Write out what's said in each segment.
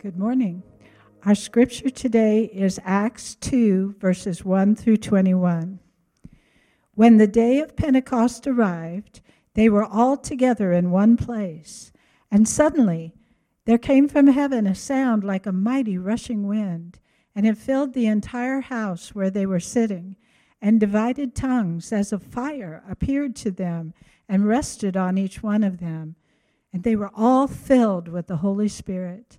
Good morning. Our scripture today is Acts 2, verses 1 through 21. When the day of Pentecost arrived, they were all together in one place, and suddenly there came from heaven a sound like a mighty rushing wind, and it filled the entire house where they were sitting, and divided tongues as of fire appeared to them and rested on each one of them. And they were all filled with the Holy Spirit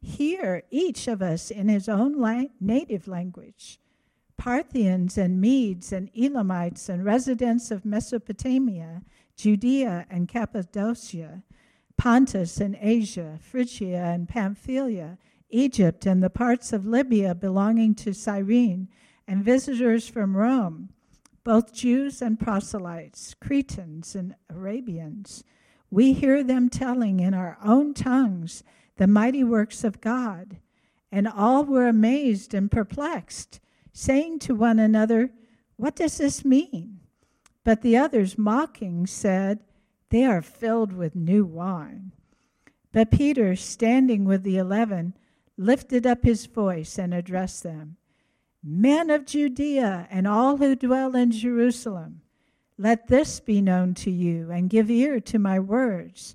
hear each of us in his own la- native language. Parthians and Medes and Elamites and residents of Mesopotamia, Judea and Cappadocia, Pontus and Asia, Phrygia and Pamphylia, Egypt and the parts of Libya belonging to Cyrene, and visitors from Rome, both Jews and proselytes, Cretans and Arabians. We hear them telling in our own tongues the mighty works of God. And all were amazed and perplexed, saying to one another, What does this mean? But the others, mocking, said, They are filled with new wine. But Peter, standing with the eleven, lifted up his voice and addressed them Men of Judea and all who dwell in Jerusalem, let this be known to you, and give ear to my words.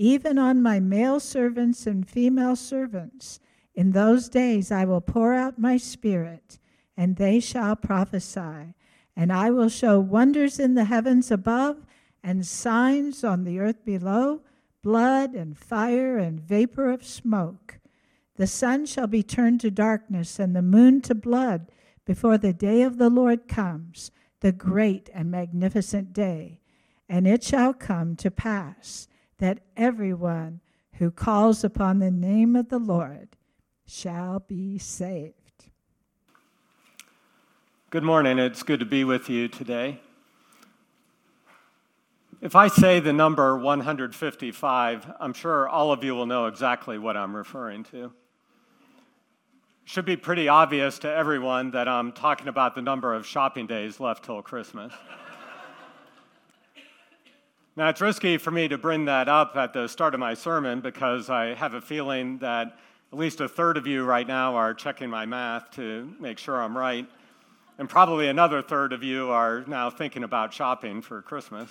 even on my male servants and female servants. In those days I will pour out my spirit, and they shall prophesy. And I will show wonders in the heavens above, and signs on the earth below blood and fire and vapor of smoke. The sun shall be turned to darkness, and the moon to blood, before the day of the Lord comes, the great and magnificent day. And it shall come to pass that everyone who calls upon the name of the Lord shall be saved. Good morning. It's good to be with you today. If I say the number 155, I'm sure all of you will know exactly what I'm referring to. Should be pretty obvious to everyone that I'm talking about the number of shopping days left till Christmas. Now, it's risky for me to bring that up at the start of my sermon because I have a feeling that at least a third of you right now are checking my math to make sure I'm right. And probably another third of you are now thinking about shopping for Christmas.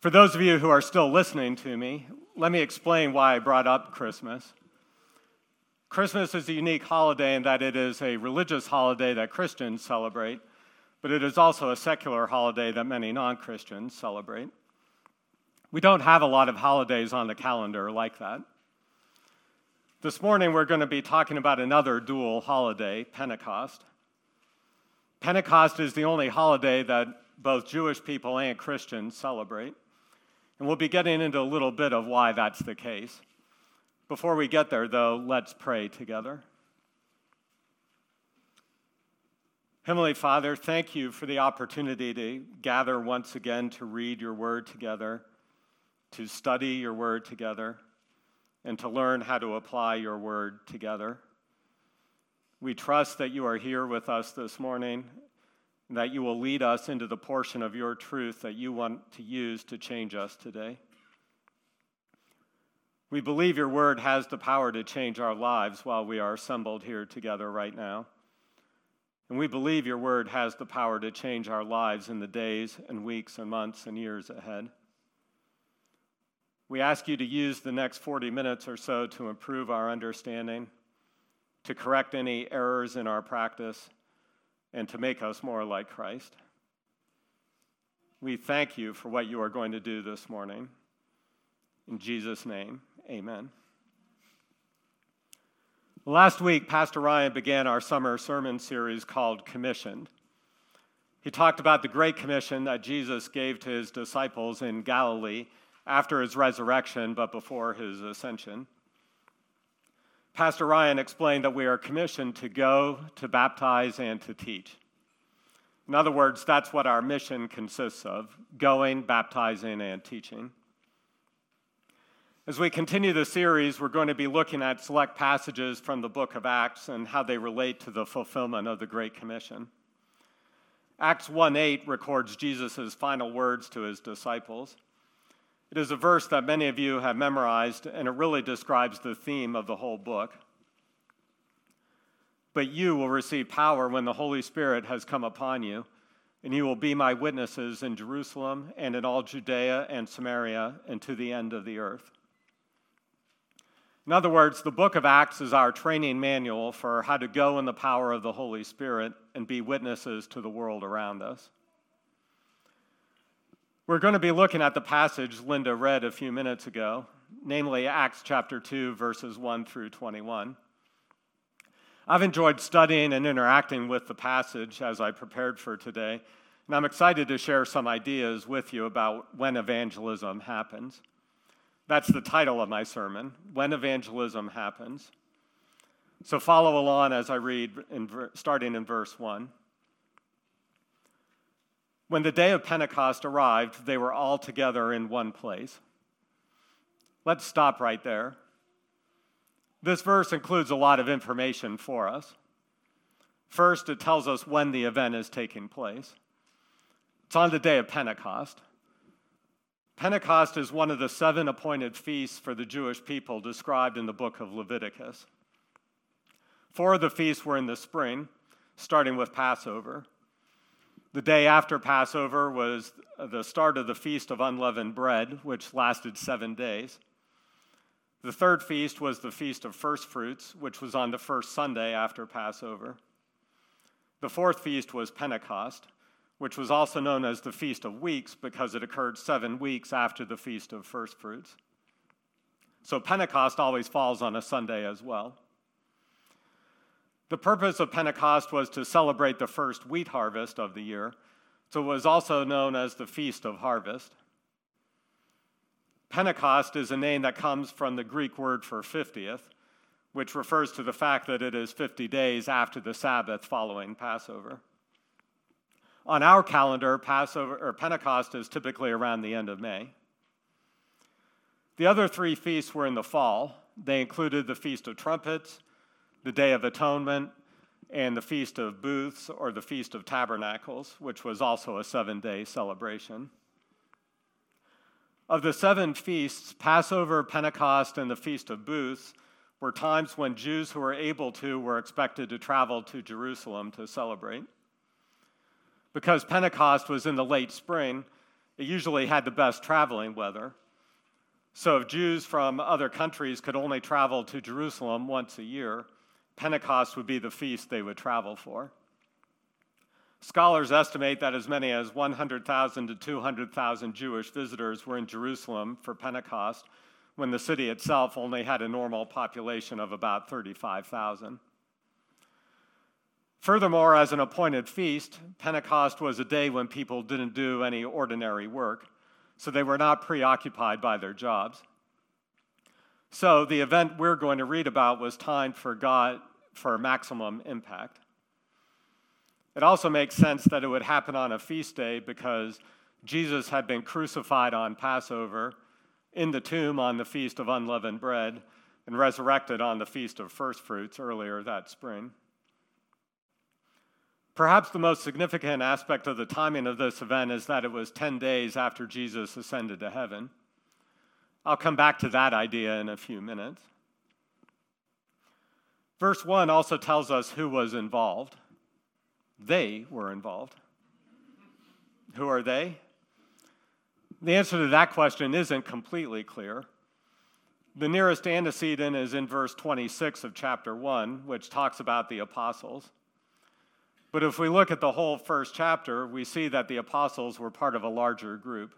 For those of you who are still listening to me, let me explain why I brought up Christmas. Christmas is a unique holiday in that it is a religious holiday that Christians celebrate but it is also a secular holiday that many non Christians celebrate. We don't have a lot of holidays on the calendar like that. This morning, we're going to be talking about another dual holiday, Pentecost. Pentecost is the only holiday that both Jewish people and Christians celebrate. And we'll be getting into a little bit of why that's the case. Before we get there, though, let's pray together. Heavenly Father, thank you for the opportunity to gather once again to read your word together, to study your word together, and to learn how to apply your word together. We trust that you are here with us this morning, that you will lead us into the portion of your truth that you want to use to change us today. We believe your word has the power to change our lives while we are assembled here together right now. And we believe your word has the power to change our lives in the days and weeks and months and years ahead. We ask you to use the next 40 minutes or so to improve our understanding, to correct any errors in our practice, and to make us more like Christ. We thank you for what you are going to do this morning. In Jesus' name, amen. Last week, Pastor Ryan began our summer sermon series called Commissioned. He talked about the Great Commission that Jesus gave to his disciples in Galilee after his resurrection, but before his ascension. Pastor Ryan explained that we are commissioned to go, to baptize, and to teach. In other words, that's what our mission consists of going, baptizing, and teaching. As we continue the series, we're going to be looking at select passages from the book of Acts and how they relate to the fulfillment of the Great Commission. Acts 1 8 records Jesus' final words to his disciples. It is a verse that many of you have memorized, and it really describes the theme of the whole book. But you will receive power when the Holy Spirit has come upon you and you will be my witnesses in Jerusalem and in all Judea and Samaria and to the end of the earth. In other words, the book of Acts is our training manual for how to go in the power of the Holy Spirit and be witnesses to the world around us. We're going to be looking at the passage Linda read a few minutes ago, namely Acts chapter 2, verses 1 through 21. I've enjoyed studying and interacting with the passage as I prepared for today, and I'm excited to share some ideas with you about when evangelism happens. That's the title of my sermon When Evangelism Happens. So follow along as I read, in, starting in verse 1. When the day of Pentecost arrived, they were all together in one place. Let's stop right there. This verse includes a lot of information for us. First, it tells us when the event is taking place. It's on the day of Pentecost. Pentecost is one of the seven appointed feasts for the Jewish people described in the book of Leviticus. Four of the feasts were in the spring, starting with Passover. The day after Passover was the start of the Feast of Unleavened Bread, which lasted seven days. The third feast was the Feast of First Fruits, which was on the first Sunday after Passover. The fourth feast was Pentecost, which was also known as the Feast of Weeks because it occurred seven weeks after the Feast of First Fruits. So Pentecost always falls on a Sunday as well. The purpose of Pentecost was to celebrate the first wheat harvest of the year, so it was also known as the Feast of Harvest. Pentecost is a name that comes from the Greek word for 50th, which refers to the fact that it is 50 days after the Sabbath following Passover. On our calendar, Passover or Pentecost is typically around the end of May. The other three feasts were in the fall. They included the Feast of Trumpets, the Day of Atonement, and the Feast of Booths or the Feast of Tabernacles, which was also a seven day celebration. Of the seven feasts, Passover, Pentecost, and the Feast of Booths were times when Jews who were able to were expected to travel to Jerusalem to celebrate. Because Pentecost was in the late spring, it usually had the best traveling weather. So if Jews from other countries could only travel to Jerusalem once a year, Pentecost would be the feast they would travel for. Scholars estimate that as many as 100,000 to 200,000 Jewish visitors were in Jerusalem for Pentecost when the city itself only had a normal population of about 35,000. Furthermore, as an appointed feast, Pentecost was a day when people didn't do any ordinary work, so they were not preoccupied by their jobs. So the event we're going to read about was timed for God for maximum impact. It also makes sense that it would happen on a feast day because Jesus had been crucified on Passover, in the tomb on the Feast of Unleavened Bread, and resurrected on the Feast of First Fruits earlier that spring. Perhaps the most significant aspect of the timing of this event is that it was 10 days after Jesus ascended to heaven. I'll come back to that idea in a few minutes. Verse 1 also tells us who was involved. They were involved. Who are they? The answer to that question isn't completely clear. The nearest antecedent is in verse 26 of chapter 1, which talks about the apostles. But if we look at the whole first chapter, we see that the apostles were part of a larger group.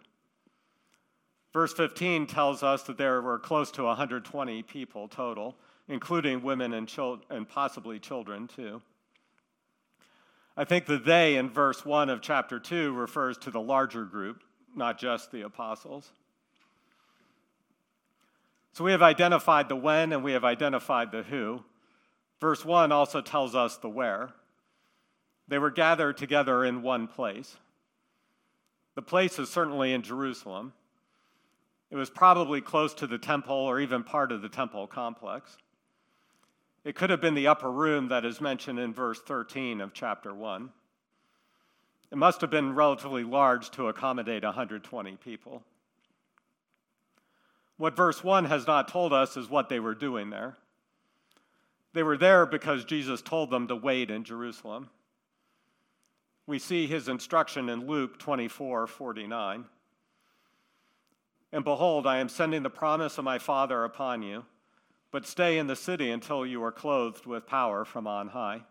Verse 15 tells us that there were close to 120 people total, including women and, chil- and possibly children, too. I think the they in verse 1 of chapter 2 refers to the larger group, not just the apostles. So we have identified the when and we have identified the who. Verse 1 also tells us the where. They were gathered together in one place. The place is certainly in Jerusalem. It was probably close to the temple or even part of the temple complex. It could have been the upper room that is mentioned in verse 13 of chapter 1. It must have been relatively large to accommodate 120 people. What verse 1 has not told us is what they were doing there. They were there because Jesus told them to wait in Jerusalem. We see his instruction in Luke 24 49. And behold, I am sending the promise of my Father upon you, but stay in the city until you are clothed with power from on high.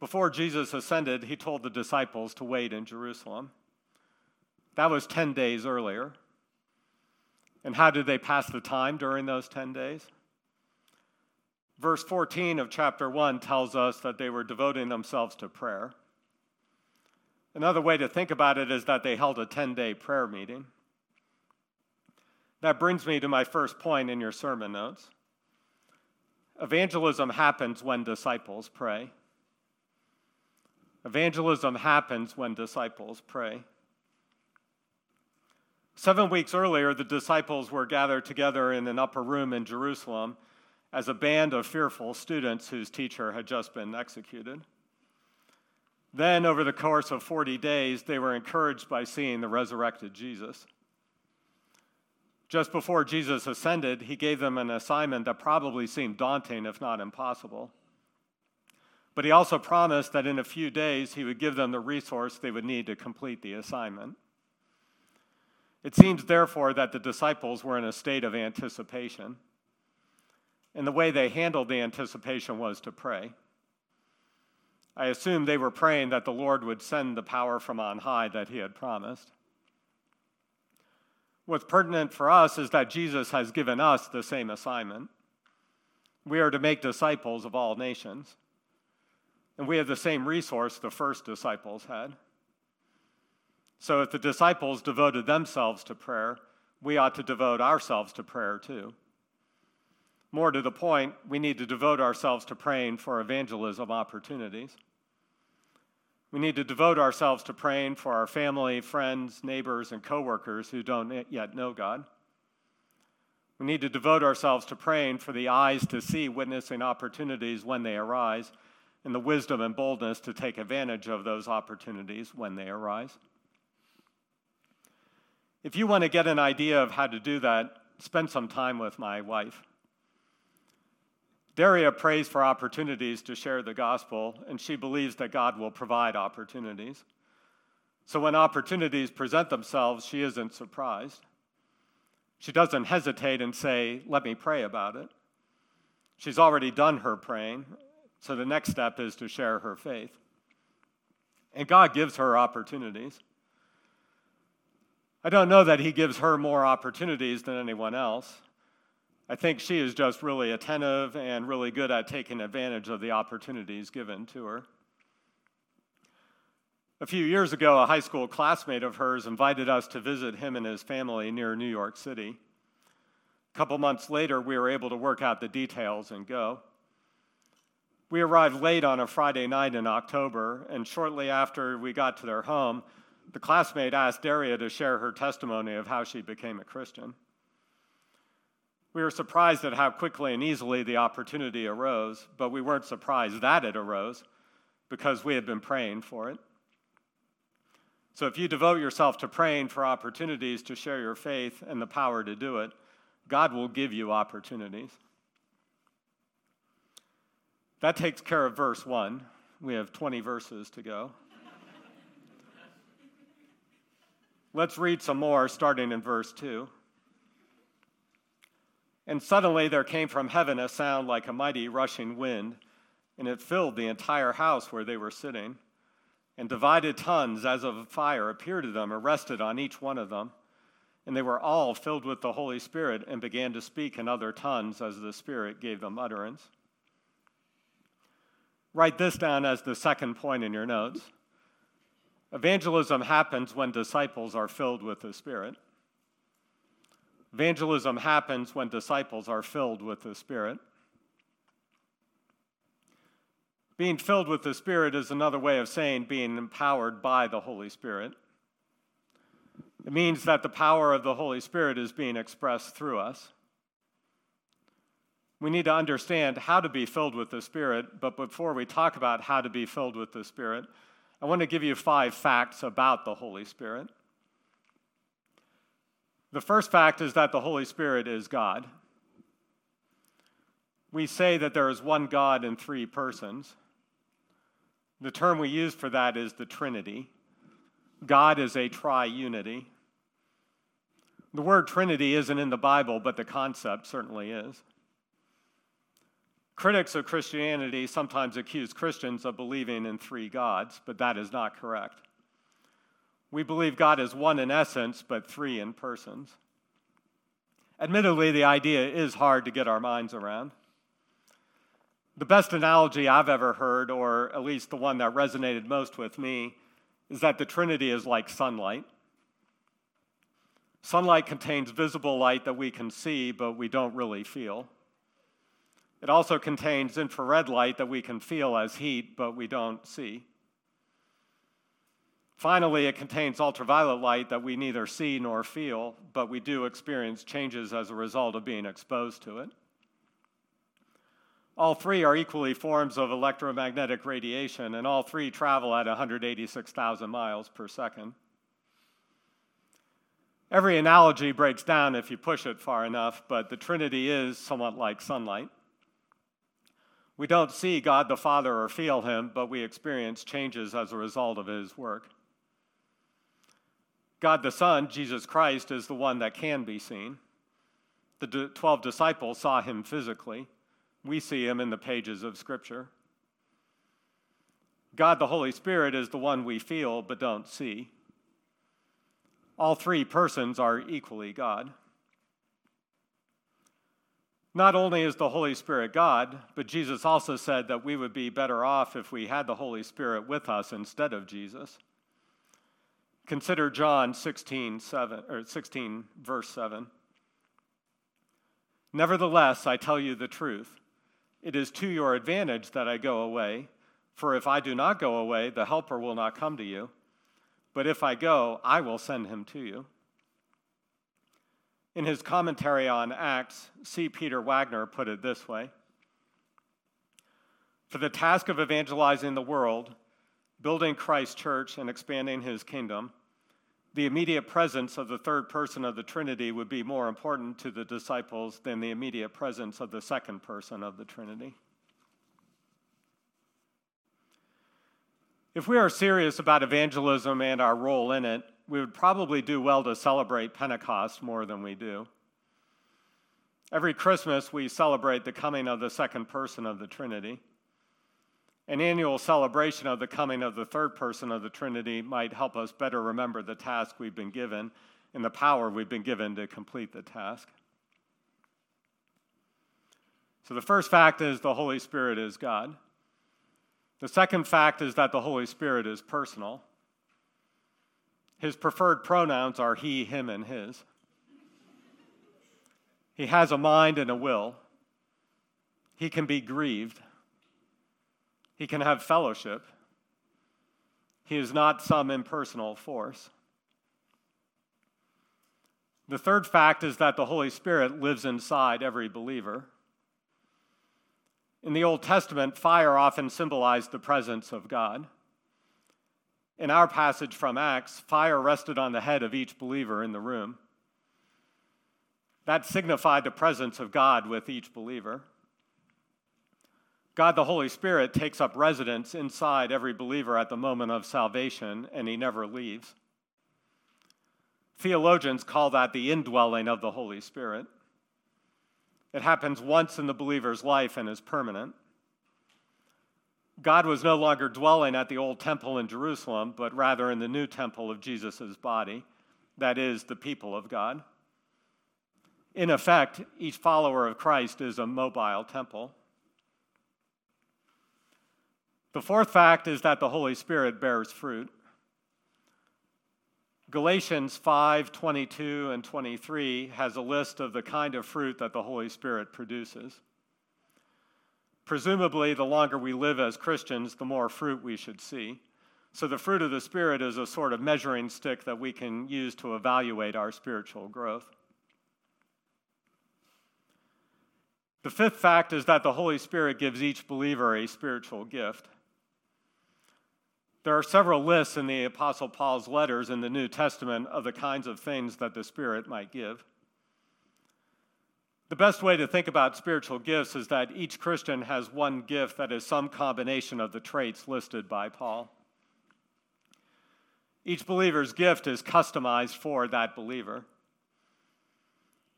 Before Jesus ascended, he told the disciples to wait in Jerusalem. That was 10 days earlier. And how did they pass the time during those 10 days? Verse 14 of chapter 1 tells us that they were devoting themselves to prayer. Another way to think about it is that they held a 10 day prayer meeting. That brings me to my first point in your sermon notes. Evangelism happens when disciples pray. Evangelism happens when disciples pray. Seven weeks earlier, the disciples were gathered together in an upper room in Jerusalem as a band of fearful students whose teacher had just been executed. Then, over the course of 40 days, they were encouraged by seeing the resurrected Jesus. Just before Jesus ascended, he gave them an assignment that probably seemed daunting, if not impossible. But he also promised that in a few days he would give them the resource they would need to complete the assignment. It seems, therefore, that the disciples were in a state of anticipation. And the way they handled the anticipation was to pray. I assume they were praying that the Lord would send the power from on high that he had promised. What's pertinent for us is that Jesus has given us the same assignment. We are to make disciples of all nations. And we have the same resource the first disciples had. So if the disciples devoted themselves to prayer, we ought to devote ourselves to prayer too. More to the point, we need to devote ourselves to praying for evangelism opportunities. We need to devote ourselves to praying for our family, friends, neighbors, and coworkers who don't yet know God. We need to devote ourselves to praying for the eyes to see witnessing opportunities when they arise and the wisdom and boldness to take advantage of those opportunities when they arise. If you want to get an idea of how to do that, spend some time with my wife. Daria prays for opportunities to share the gospel, and she believes that God will provide opportunities. So when opportunities present themselves, she isn't surprised. She doesn't hesitate and say, Let me pray about it. She's already done her praying, so the next step is to share her faith. And God gives her opportunities. I don't know that He gives her more opportunities than anyone else. I think she is just really attentive and really good at taking advantage of the opportunities given to her. A few years ago, a high school classmate of hers invited us to visit him and his family near New York City. A couple months later, we were able to work out the details and go. We arrived late on a Friday night in October, and shortly after we got to their home, the classmate asked Daria to share her testimony of how she became a Christian. We were surprised at how quickly and easily the opportunity arose, but we weren't surprised that it arose because we had been praying for it. So if you devote yourself to praying for opportunities to share your faith and the power to do it, God will give you opportunities. That takes care of verse 1. We have 20 verses to go. Let's read some more starting in verse 2. And suddenly there came from heaven a sound like a mighty rushing wind, and it filled the entire house where they were sitting. And divided tongues as of fire appeared to them, and rested on each one of them. And they were all filled with the Holy Spirit and began to speak in other tongues as the Spirit gave them utterance. Write this down as the second point in your notes. Evangelism happens when disciples are filled with the Spirit. Evangelism happens when disciples are filled with the Spirit. Being filled with the Spirit is another way of saying being empowered by the Holy Spirit. It means that the power of the Holy Spirit is being expressed through us. We need to understand how to be filled with the Spirit, but before we talk about how to be filled with the Spirit, I want to give you five facts about the Holy Spirit. The first fact is that the Holy Spirit is God. We say that there is one God in three persons. The term we use for that is the Trinity. God is a triunity. The word Trinity isn't in the Bible, but the concept certainly is. Critics of Christianity sometimes accuse Christians of believing in three gods, but that is not correct. We believe God is one in essence, but three in persons. Admittedly, the idea is hard to get our minds around. The best analogy I've ever heard, or at least the one that resonated most with me, is that the Trinity is like sunlight. Sunlight contains visible light that we can see, but we don't really feel. It also contains infrared light that we can feel as heat, but we don't see. Finally, it contains ultraviolet light that we neither see nor feel, but we do experience changes as a result of being exposed to it. All three are equally forms of electromagnetic radiation, and all three travel at 186,000 miles per second. Every analogy breaks down if you push it far enough, but the Trinity is somewhat like sunlight. We don't see God the Father or feel Him, but we experience changes as a result of His work. God the Son, Jesus Christ, is the one that can be seen. The 12 disciples saw Him physically. We see Him in the pages of Scripture. God the Holy Spirit is the one we feel but don't see. All three persons are equally God. Not only is the Holy Spirit God, but Jesus also said that we would be better off if we had the Holy Spirit with us instead of Jesus. Consider John 16, 7, or 16 verse 7. Nevertheless, I tell you the truth. It is to your advantage that I go away, for if I do not go away, the Helper will not come to you. But if I go, I will send him to you. In his commentary on Acts, C. Peter Wagner put it this way For the task of evangelizing the world, building Christ's church, and expanding his kingdom, the immediate presence of the third person of the Trinity would be more important to the disciples than the immediate presence of the second person of the Trinity. If we are serious about evangelism and our role in it, we would probably do well to celebrate Pentecost more than we do. Every Christmas, we celebrate the coming of the second person of the Trinity. An annual celebration of the coming of the third person of the Trinity might help us better remember the task we've been given and the power we've been given to complete the task. So, the first fact is the Holy Spirit is God. The second fact is that the Holy Spirit is personal. His preferred pronouns are he, him, and his. He has a mind and a will. He can be grieved. He can have fellowship. He is not some impersonal force. The third fact is that the Holy Spirit lives inside every believer. In the Old Testament, fire often symbolized the presence of God. In our passage from Acts, fire rested on the head of each believer in the room. That signified the presence of God with each believer. God the Holy Spirit takes up residence inside every believer at the moment of salvation, and he never leaves. Theologians call that the indwelling of the Holy Spirit. It happens once in the believer's life and is permanent. God was no longer dwelling at the old temple in Jerusalem, but rather in the new temple of Jesus' body, that is, the people of God. In effect, each follower of Christ is a mobile temple. The fourth fact is that the Holy Spirit bears fruit. Galatians 5 22 and 23 has a list of the kind of fruit that the Holy Spirit produces. Presumably, the longer we live as Christians, the more fruit we should see. So, the fruit of the Spirit is a sort of measuring stick that we can use to evaluate our spiritual growth. The fifth fact is that the Holy Spirit gives each believer a spiritual gift. There are several lists in the Apostle Paul's letters in the New Testament of the kinds of things that the Spirit might give. The best way to think about spiritual gifts is that each Christian has one gift that is some combination of the traits listed by Paul. Each believer's gift is customized for that believer.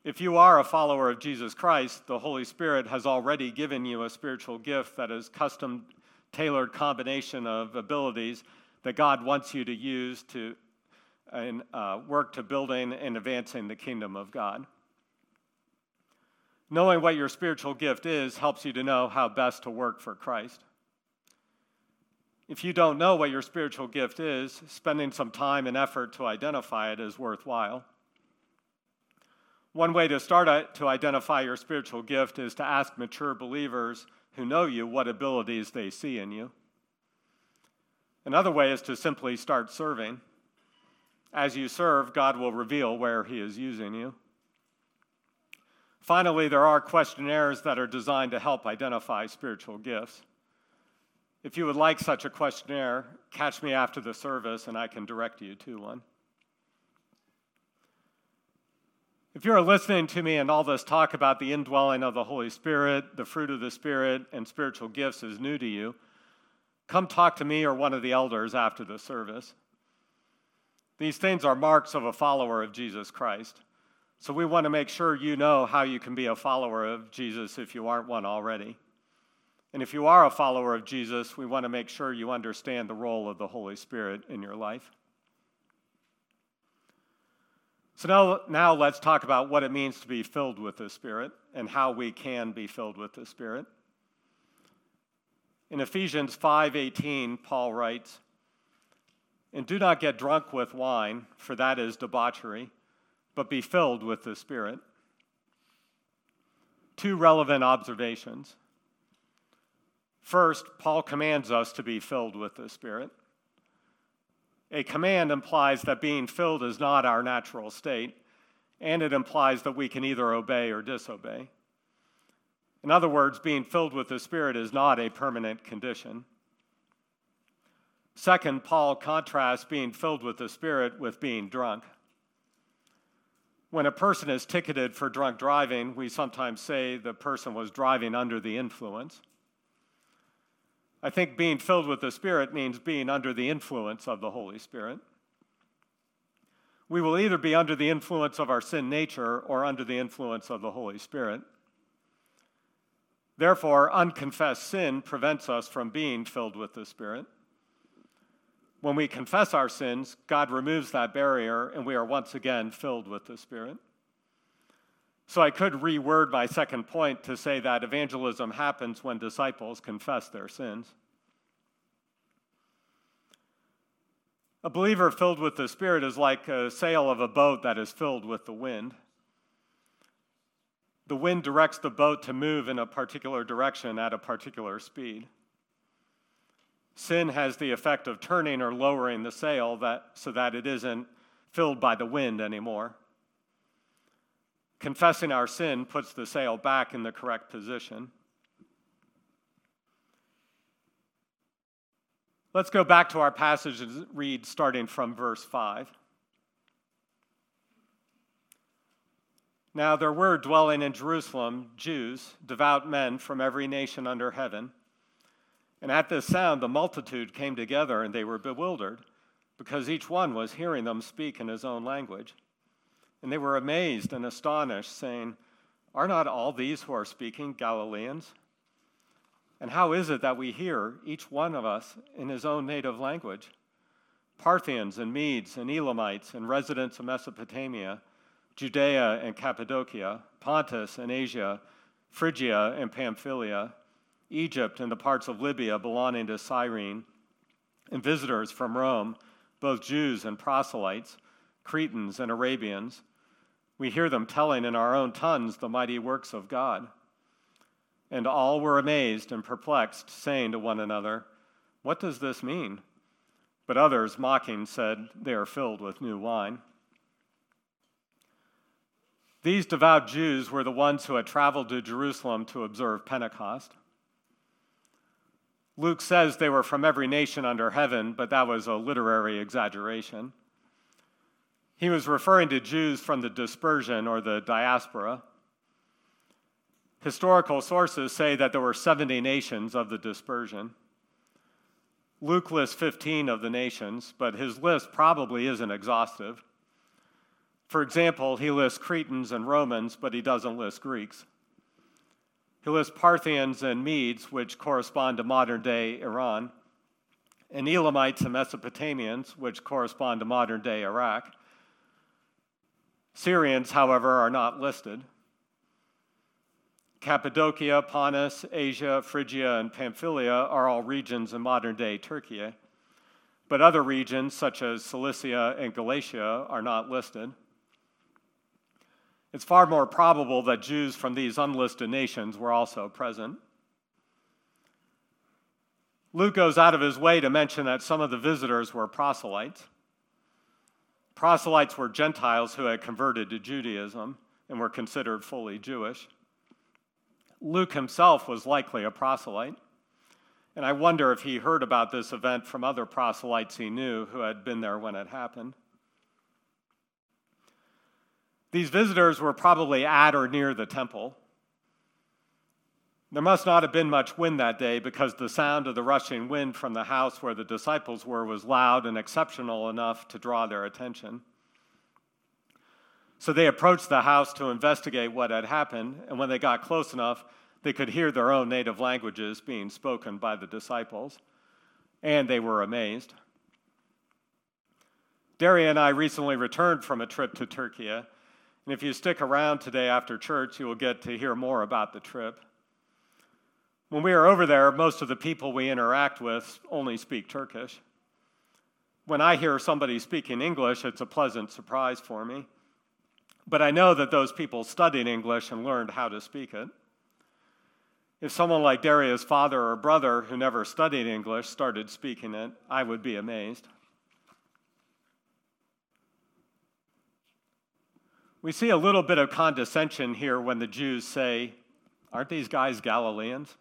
If you are a follower of Jesus Christ, the Holy Spirit has already given you a spiritual gift that is custom tailored combination of abilities that God wants you to use to and, uh, work to building and advancing the kingdom of God. Knowing what your spiritual gift is helps you to know how best to work for Christ. If you don't know what your spiritual gift is, spending some time and effort to identify it is worthwhile. One way to start to identify your spiritual gift is to ask mature believers who know you what abilities they see in you. Another way is to simply start serving. As you serve, God will reveal where He is using you. Finally, there are questionnaires that are designed to help identify spiritual gifts. If you would like such a questionnaire, catch me after the service and I can direct you to one. If you're listening to me and all this talk about the indwelling of the Holy Spirit, the fruit of the Spirit, and spiritual gifts is new to you, come talk to me or one of the elders after the service. These things are marks of a follower of Jesus Christ. So we want to make sure you know how you can be a follower of Jesus if you aren't one already. And if you are a follower of Jesus, we want to make sure you understand the role of the Holy Spirit in your life. So now, now let's talk about what it means to be filled with the Spirit and how we can be filled with the Spirit. In Ephesians 5:18, Paul writes, "And do not get drunk with wine, for that is debauchery, but be filled with the Spirit." Two relevant observations. First, Paul commands us to be filled with the Spirit. A command implies that being filled is not our natural state, and it implies that we can either obey or disobey. In other words, being filled with the Spirit is not a permanent condition. Second, Paul contrasts being filled with the Spirit with being drunk. When a person is ticketed for drunk driving, we sometimes say the person was driving under the influence. I think being filled with the Spirit means being under the influence of the Holy Spirit. We will either be under the influence of our sin nature or under the influence of the Holy Spirit. Therefore, unconfessed sin prevents us from being filled with the Spirit. When we confess our sins, God removes that barrier and we are once again filled with the Spirit. So I could reword my second point to say that evangelism happens when disciples confess their sins. A believer filled with the Spirit is like a sail of a boat that is filled with the wind. The wind directs the boat to move in a particular direction at a particular speed. Sin has the effect of turning or lowering the sail that, so that it isn't filled by the wind anymore. Confessing our sin puts the sail back in the correct position. Let's go back to our passage and read starting from verse 5. Now there were dwelling in Jerusalem Jews, devout men from every nation under heaven. And at this sound, the multitude came together and they were bewildered, because each one was hearing them speak in his own language. And they were amazed and astonished, saying, Are not all these who are speaking Galileans? And how is it that we hear, each one of us, in his own native language? Parthians and Medes and Elamites and residents of Mesopotamia, Judea and Cappadocia, Pontus and Asia, Phrygia and Pamphylia, Egypt and the parts of Libya belonging to Cyrene, and visitors from Rome, both Jews and proselytes, Cretans and Arabians. We hear them telling in our own tongues the mighty works of God. And all were amazed and perplexed, saying to one another, What does this mean? But others, mocking, said, They are filled with new wine. These devout Jews were the ones who had traveled to Jerusalem to observe Pentecost. Luke says they were from every nation under heaven, but that was a literary exaggeration. He was referring to Jews from the dispersion or the diaspora. Historical sources say that there were 70 nations of the dispersion. Luke lists 15 of the nations, but his list probably isn't exhaustive. For example, he lists Cretans and Romans, but he doesn't list Greeks. He lists Parthians and Medes, which correspond to modern day Iran, and Elamites and Mesopotamians, which correspond to modern day Iraq. Syrians, however, are not listed. Cappadocia, Pontus, Asia, Phrygia, and Pamphylia are all regions in modern day Turkey. But other regions, such as Cilicia and Galatia, are not listed. It's far more probable that Jews from these unlisted nations were also present. Luke goes out of his way to mention that some of the visitors were proselytes. Proselytes were Gentiles who had converted to Judaism and were considered fully Jewish. Luke himself was likely a proselyte, and I wonder if he heard about this event from other proselytes he knew who had been there when it happened. These visitors were probably at or near the temple. There must not have been much wind that day because the sound of the rushing wind from the house where the disciples were was loud and exceptional enough to draw their attention. So they approached the house to investigate what had happened, and when they got close enough, they could hear their own native languages being spoken by the disciples, and they were amazed. Daria and I recently returned from a trip to Turkey, and if you stick around today after church, you will get to hear more about the trip. When we are over there, most of the people we interact with only speak Turkish. When I hear somebody speaking English, it's a pleasant surprise for me. But I know that those people studied English and learned how to speak it. If someone like Daria's father or brother who never studied English started speaking it, I would be amazed. We see a little bit of condescension here when the Jews say, Aren't these guys Galileans?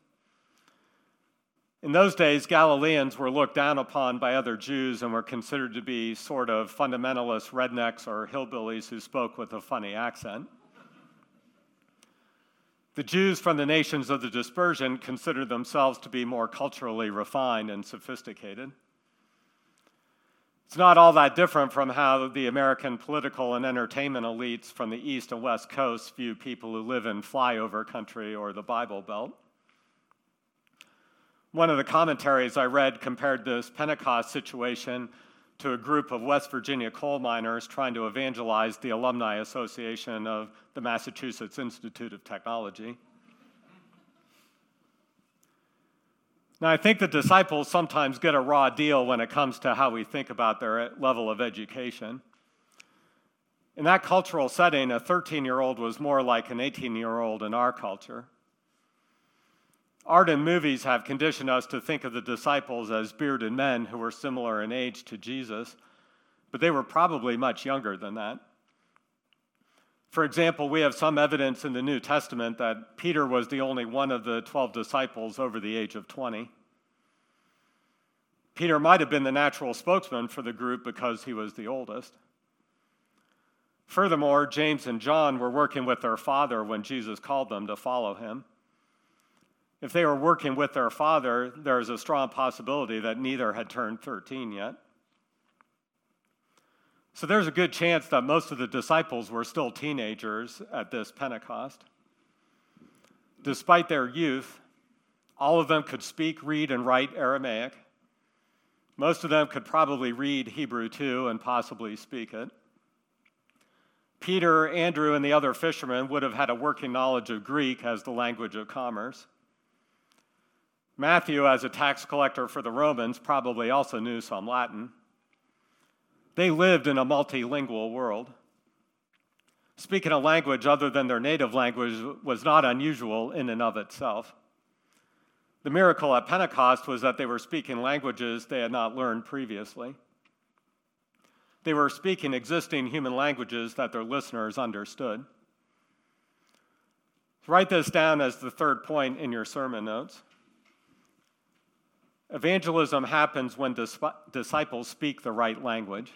In those days, Galileans were looked down upon by other Jews and were considered to be sort of fundamentalist rednecks or hillbillies who spoke with a funny accent. The Jews from the nations of the dispersion considered themselves to be more culturally refined and sophisticated. It's not all that different from how the American political and entertainment elites from the East and West Coasts view people who live in flyover country or the Bible Belt. One of the commentaries I read compared this Pentecost situation to a group of West Virginia coal miners trying to evangelize the Alumni Association of the Massachusetts Institute of Technology. Now, I think the disciples sometimes get a raw deal when it comes to how we think about their level of education. In that cultural setting, a 13 year old was more like an 18 year old in our culture. Art and movies have conditioned us to think of the disciples as bearded men who were similar in age to Jesus, but they were probably much younger than that. For example, we have some evidence in the New Testament that Peter was the only one of the 12 disciples over the age of 20. Peter might have been the natural spokesman for the group because he was the oldest. Furthermore, James and John were working with their father when Jesus called them to follow him. If they were working with their father, there is a strong possibility that neither had turned 13 yet. So there's a good chance that most of the disciples were still teenagers at this Pentecost. Despite their youth, all of them could speak, read, and write Aramaic. Most of them could probably read Hebrew too and possibly speak it. Peter, Andrew, and the other fishermen would have had a working knowledge of Greek as the language of commerce. Matthew, as a tax collector for the Romans, probably also knew some Latin. They lived in a multilingual world. Speaking a language other than their native language was not unusual in and of itself. The miracle at Pentecost was that they were speaking languages they had not learned previously. They were speaking existing human languages that their listeners understood. Write this down as the third point in your sermon notes. Evangelism happens when dis- disciples speak the right language.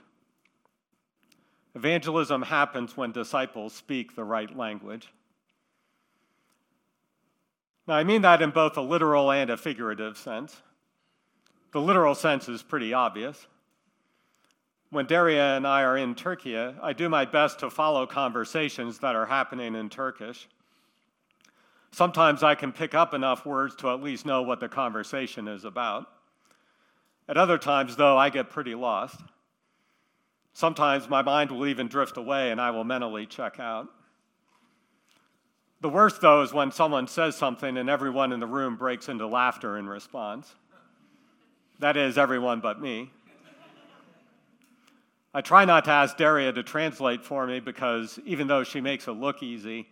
Evangelism happens when disciples speak the right language. Now, I mean that in both a literal and a figurative sense. The literal sense is pretty obvious. When Daria and I are in Turkey, I do my best to follow conversations that are happening in Turkish. Sometimes I can pick up enough words to at least know what the conversation is about. At other times, though, I get pretty lost. Sometimes my mind will even drift away and I will mentally check out. The worst, though, is when someone says something and everyone in the room breaks into laughter in response. That is, everyone but me. I try not to ask Daria to translate for me because even though she makes it look easy,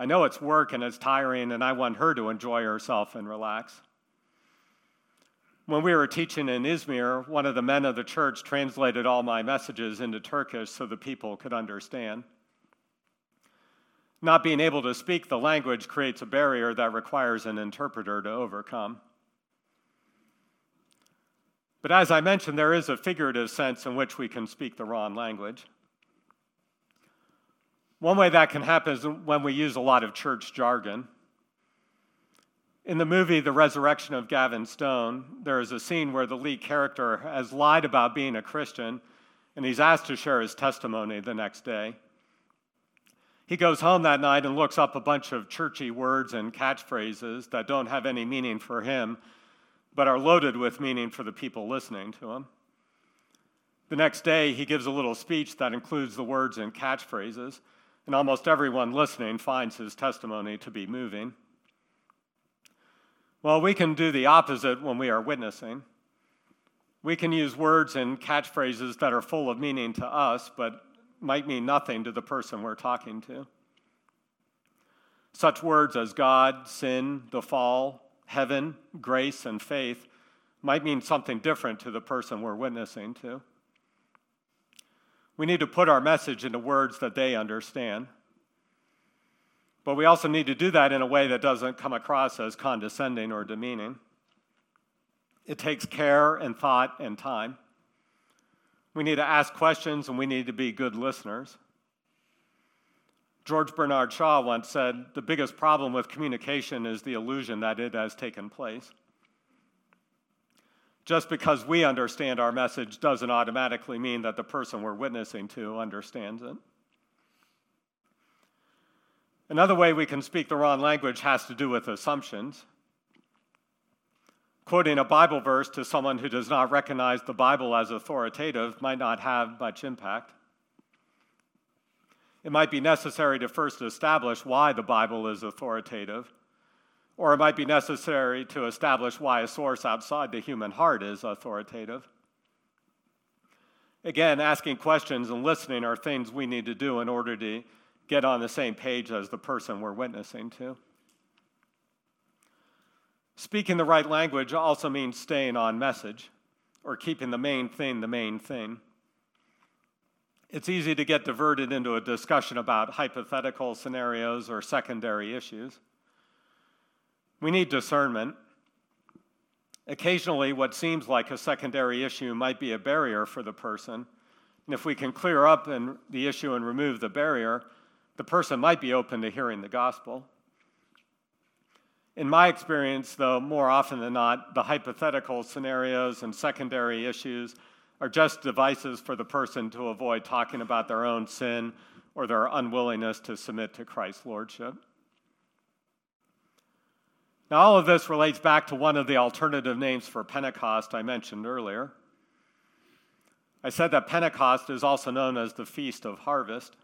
I know it's work and it's tiring, and I want her to enjoy herself and relax. When we were teaching in Izmir, one of the men of the church translated all my messages into Turkish so the people could understand. Not being able to speak the language creates a barrier that requires an interpreter to overcome. But as I mentioned, there is a figurative sense in which we can speak the wrong language. One way that can happen is when we use a lot of church jargon. In the movie The Resurrection of Gavin Stone, there is a scene where the lead character has lied about being a Christian and he's asked to share his testimony the next day. He goes home that night and looks up a bunch of churchy words and catchphrases that don't have any meaning for him, but are loaded with meaning for the people listening to him. The next day, he gives a little speech that includes the words and catchphrases, and almost everyone listening finds his testimony to be moving. Well, we can do the opposite when we are witnessing. We can use words and catchphrases that are full of meaning to us, but might mean nothing to the person we're talking to. Such words as God, sin, the fall, heaven, grace, and faith might mean something different to the person we're witnessing to. We need to put our message into words that they understand. But we also need to do that in a way that doesn't come across as condescending or demeaning. It takes care and thought and time. We need to ask questions and we need to be good listeners. George Bernard Shaw once said the biggest problem with communication is the illusion that it has taken place. Just because we understand our message doesn't automatically mean that the person we're witnessing to understands it. Another way we can speak the wrong language has to do with assumptions. Quoting a Bible verse to someone who does not recognize the Bible as authoritative might not have much impact. It might be necessary to first establish why the Bible is authoritative, or it might be necessary to establish why a source outside the human heart is authoritative. Again, asking questions and listening are things we need to do in order to get on the same page as the person we're witnessing to. Speaking the right language also means staying on message or keeping the main thing the main thing. It's easy to get diverted into a discussion about hypothetical scenarios or secondary issues. We need discernment. Occasionally, what seems like a secondary issue might be a barrier for the person. And if we can clear up the issue and remove the barrier, the person might be open to hearing the gospel. In my experience, though, more often than not, the hypothetical scenarios and secondary issues are just devices for the person to avoid talking about their own sin or their unwillingness to submit to Christ's lordship. Now, all of this relates back to one of the alternative names for Pentecost I mentioned earlier. I said that Pentecost is also known as the Feast of Harvest.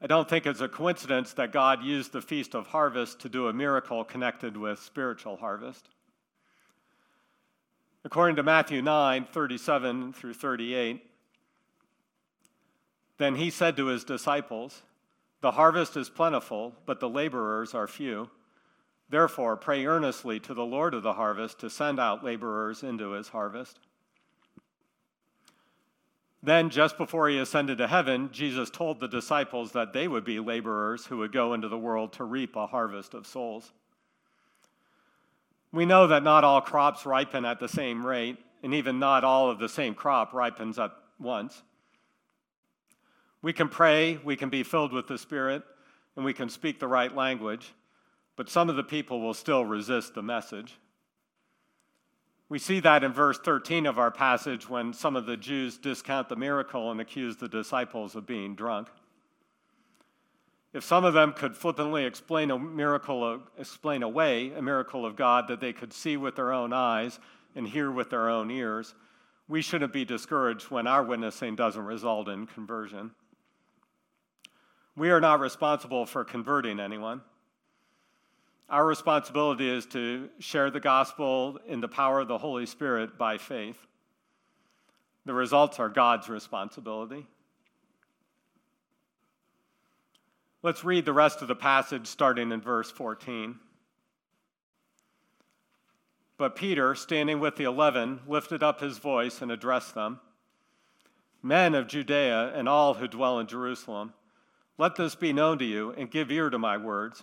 I don't think it's a coincidence that God used the Feast of Harvest to do a miracle connected with spiritual harvest. According to Matthew 9 37 through 38, then he said to his disciples, The harvest is plentiful, but the laborers are few. Therefore, pray earnestly to the Lord of the harvest to send out laborers into his harvest. Then, just before he ascended to heaven, Jesus told the disciples that they would be laborers who would go into the world to reap a harvest of souls. We know that not all crops ripen at the same rate, and even not all of the same crop ripens at once. We can pray, we can be filled with the Spirit, and we can speak the right language, but some of the people will still resist the message. We see that in verse 13 of our passage when some of the Jews discount the miracle and accuse the disciples of being drunk. If some of them could flippantly explain a miracle, explain away a miracle of God that they could see with their own eyes and hear with their own ears, we shouldn't be discouraged when our witnessing doesn't result in conversion. We are not responsible for converting anyone. Our responsibility is to share the gospel in the power of the Holy Spirit by faith. The results are God's responsibility. Let's read the rest of the passage starting in verse 14. But Peter, standing with the eleven, lifted up his voice and addressed them Men of Judea and all who dwell in Jerusalem, let this be known to you and give ear to my words.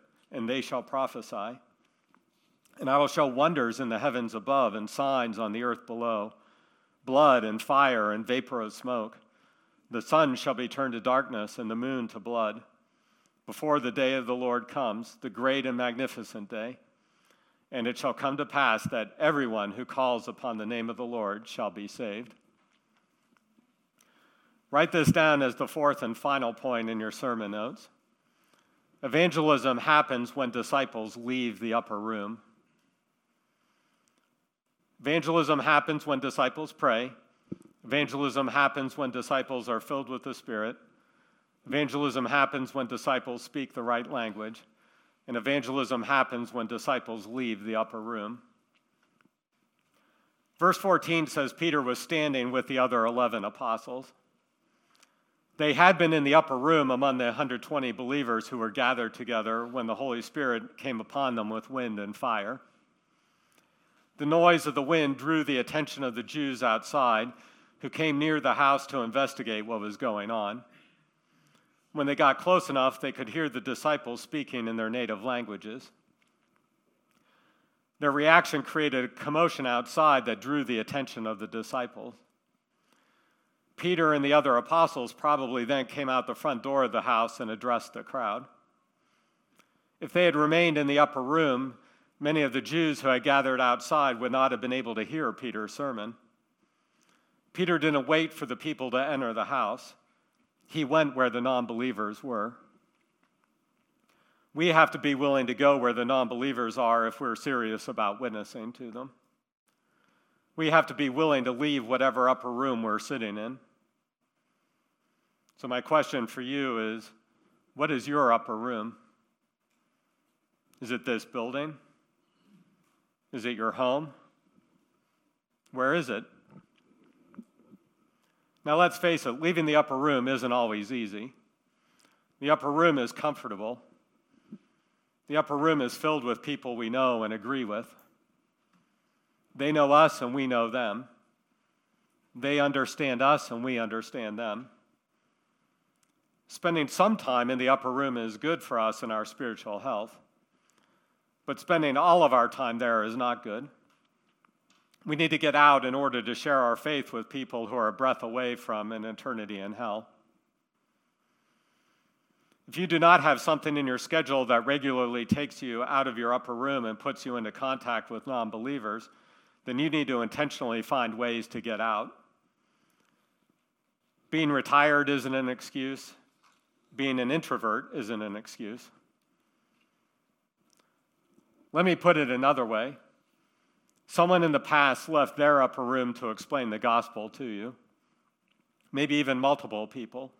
and they shall prophesy. And I will show wonders in the heavens above and signs on the earth below blood and fire and vapor of smoke. The sun shall be turned to darkness and the moon to blood before the day of the Lord comes, the great and magnificent day. And it shall come to pass that everyone who calls upon the name of the Lord shall be saved. Write this down as the fourth and final point in your sermon notes. Evangelism happens when disciples leave the upper room. Evangelism happens when disciples pray. Evangelism happens when disciples are filled with the Spirit. Evangelism happens when disciples speak the right language. And evangelism happens when disciples leave the upper room. Verse 14 says Peter was standing with the other 11 apostles. They had been in the upper room among the 120 believers who were gathered together when the Holy Spirit came upon them with wind and fire. The noise of the wind drew the attention of the Jews outside, who came near the house to investigate what was going on. When they got close enough, they could hear the disciples speaking in their native languages. Their reaction created a commotion outside that drew the attention of the disciples. Peter and the other apostles probably then came out the front door of the house and addressed the crowd. If they had remained in the upper room, many of the Jews who had gathered outside would not have been able to hear Peter's sermon. Peter didn't wait for the people to enter the house, he went where the non believers were. We have to be willing to go where the non believers are if we're serious about witnessing to them. We have to be willing to leave whatever upper room we're sitting in. So, my question for you is what is your upper room? Is it this building? Is it your home? Where is it? Now, let's face it, leaving the upper room isn't always easy. The upper room is comfortable. The upper room is filled with people we know and agree with. They know us and we know them. They understand us and we understand them. Spending some time in the upper room is good for us in our spiritual health. but spending all of our time there is not good. We need to get out in order to share our faith with people who are a breath away from an eternity in hell. If you do not have something in your schedule that regularly takes you out of your upper room and puts you into contact with non believers, then you need to intentionally find ways to get out. Being retired isn't an excuse, being an introvert isn't an excuse. Let me put it another way. Someone in the past left their upper room to explain the gospel to you, maybe even multiple people.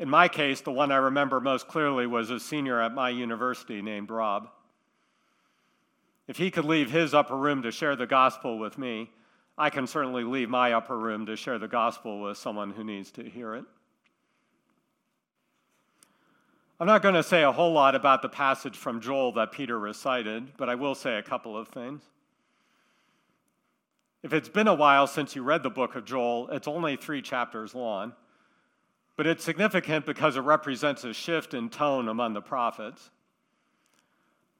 In my case, the one I remember most clearly was a senior at my university named Rob. If he could leave his upper room to share the gospel with me, I can certainly leave my upper room to share the gospel with someone who needs to hear it. I'm not going to say a whole lot about the passage from Joel that Peter recited, but I will say a couple of things. If it's been a while since you read the book of Joel, it's only three chapters long, but it's significant because it represents a shift in tone among the prophets.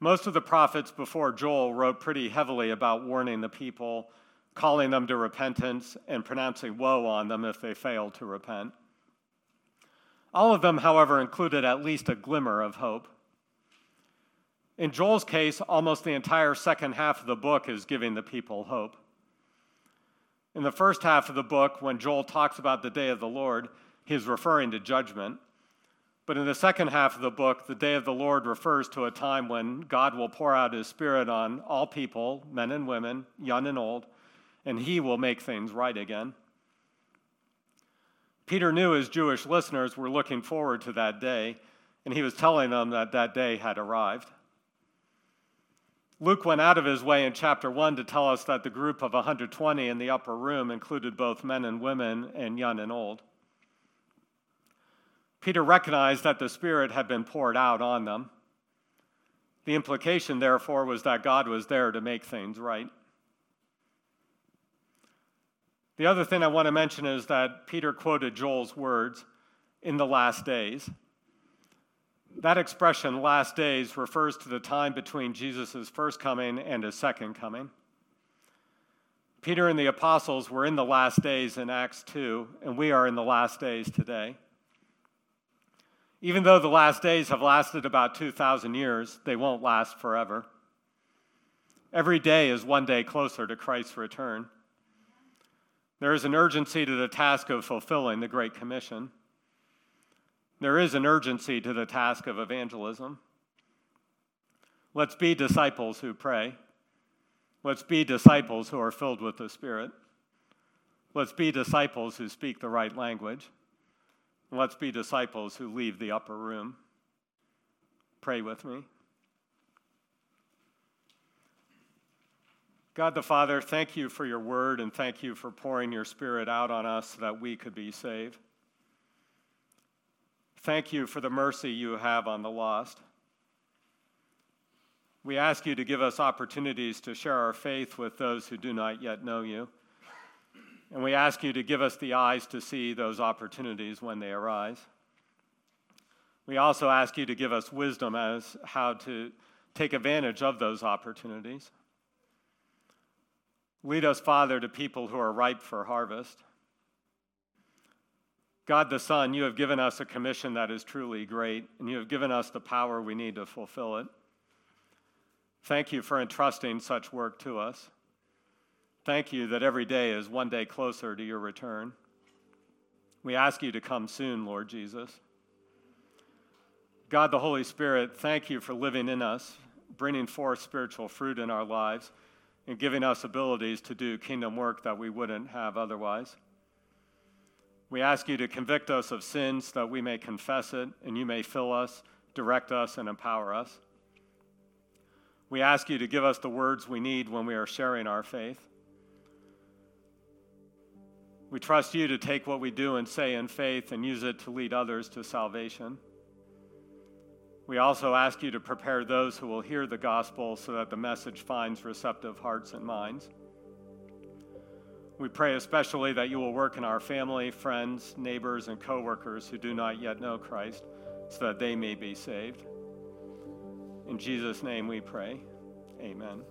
Most of the prophets before Joel wrote pretty heavily about warning the people, calling them to repentance, and pronouncing woe on them if they failed to repent. All of them, however, included at least a glimmer of hope. In Joel's case, almost the entire second half of the book is giving the people hope. In the first half of the book, when Joel talks about the day of the Lord, he's referring to judgment. But in the second half of the book, the day of the Lord refers to a time when God will pour out his Spirit on all people, men and women, young and old, and he will make things right again. Peter knew his Jewish listeners were looking forward to that day, and he was telling them that that day had arrived. Luke went out of his way in chapter 1 to tell us that the group of 120 in the upper room included both men and women and young and old. Peter recognized that the Spirit had been poured out on them. The implication, therefore, was that God was there to make things right. The other thing I want to mention is that Peter quoted Joel's words in the last days. That expression, last days, refers to the time between Jesus' first coming and his second coming. Peter and the apostles were in the last days in Acts 2, and we are in the last days today. Even though the last days have lasted about 2,000 years, they won't last forever. Every day is one day closer to Christ's return. There is an urgency to the task of fulfilling the Great Commission. There is an urgency to the task of evangelism. Let's be disciples who pray. Let's be disciples who are filled with the Spirit. Let's be disciples who speak the right language. let's be disciples who leave the upper room. Pray with me. God the Father, thank you for your word and thank you for pouring your Spirit out on us so that we could be saved. Thank you for the mercy you have on the lost. We ask you to give us opportunities to share our faith with those who do not yet know you. And we ask you to give us the eyes to see those opportunities when they arise. We also ask you to give us wisdom as how to take advantage of those opportunities. Lead us, Father, to people who are ripe for harvest. God the Son, you have given us a commission that is truly great, and you have given us the power we need to fulfill it. Thank you for entrusting such work to us. Thank you that every day is one day closer to your return. We ask you to come soon, Lord Jesus. God the Holy Spirit, thank you for living in us, bringing forth spiritual fruit in our lives and giving us abilities to do kingdom work that we wouldn't have otherwise. We ask you to convict us of sins that we may confess it and you may fill us, direct us, and empower us. We ask you to give us the words we need when we are sharing our faith. We trust you to take what we do and say in faith and use it to lead others to salvation. We also ask you to prepare those who will hear the gospel so that the message finds receptive hearts and minds. We pray especially that you will work in our family, friends, neighbors, and coworkers who do not yet know Christ so that they may be saved. In Jesus' name we pray. Amen.